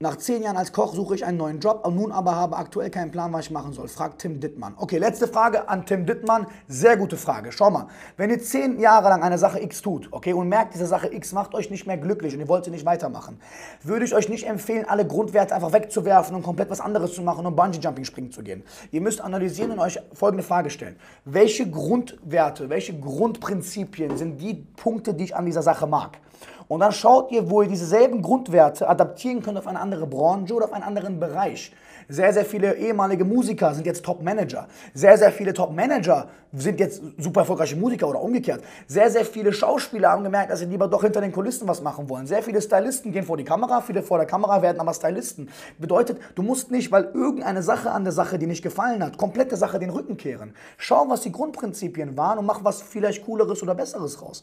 Nach zehn Jahren als Koch suche ich einen neuen Job und nun aber habe aktuell keinen Plan, was ich machen soll. Fragt Tim Dittmann. Okay, letzte Frage an Tim Dittmann. Sehr gute Frage. Schau mal, wenn ihr zehn Jahre lang eine Sache X tut, okay, und merkt, diese Sache X macht euch nicht mehr glücklich und ihr wollt sie nicht weitermachen, würde ich euch nicht empfehlen, alle Grundwerte einfach wegzuwerfen und komplett was anderes zu machen und Bungee-Jumping springen zu gehen. Ihr müsst analysieren und euch folgende Frage stellen. Welche Grundwerte, welche Grundprinzipien sind die Punkte, die ich an dieser Sache mag? Und dann schaut ihr, wo ihr dieselben Grundwerte adaptieren könnt auf eine andere Branche oder auf einen anderen Bereich. Sehr, sehr viele ehemalige Musiker sind jetzt Top-Manager. Sehr, sehr viele Top-Manager sind jetzt super erfolgreiche Musiker oder umgekehrt. Sehr, sehr viele Schauspieler haben gemerkt, dass sie lieber doch hinter den Kulissen was machen wollen. Sehr viele Stylisten gehen vor die Kamera, viele vor der Kamera werden aber Stylisten. Bedeutet, du musst nicht, weil irgendeine Sache an der Sache, die nicht gefallen hat, komplette Sache den Rücken kehren. Schau, was die Grundprinzipien waren und mach was vielleicht Cooleres oder Besseres raus.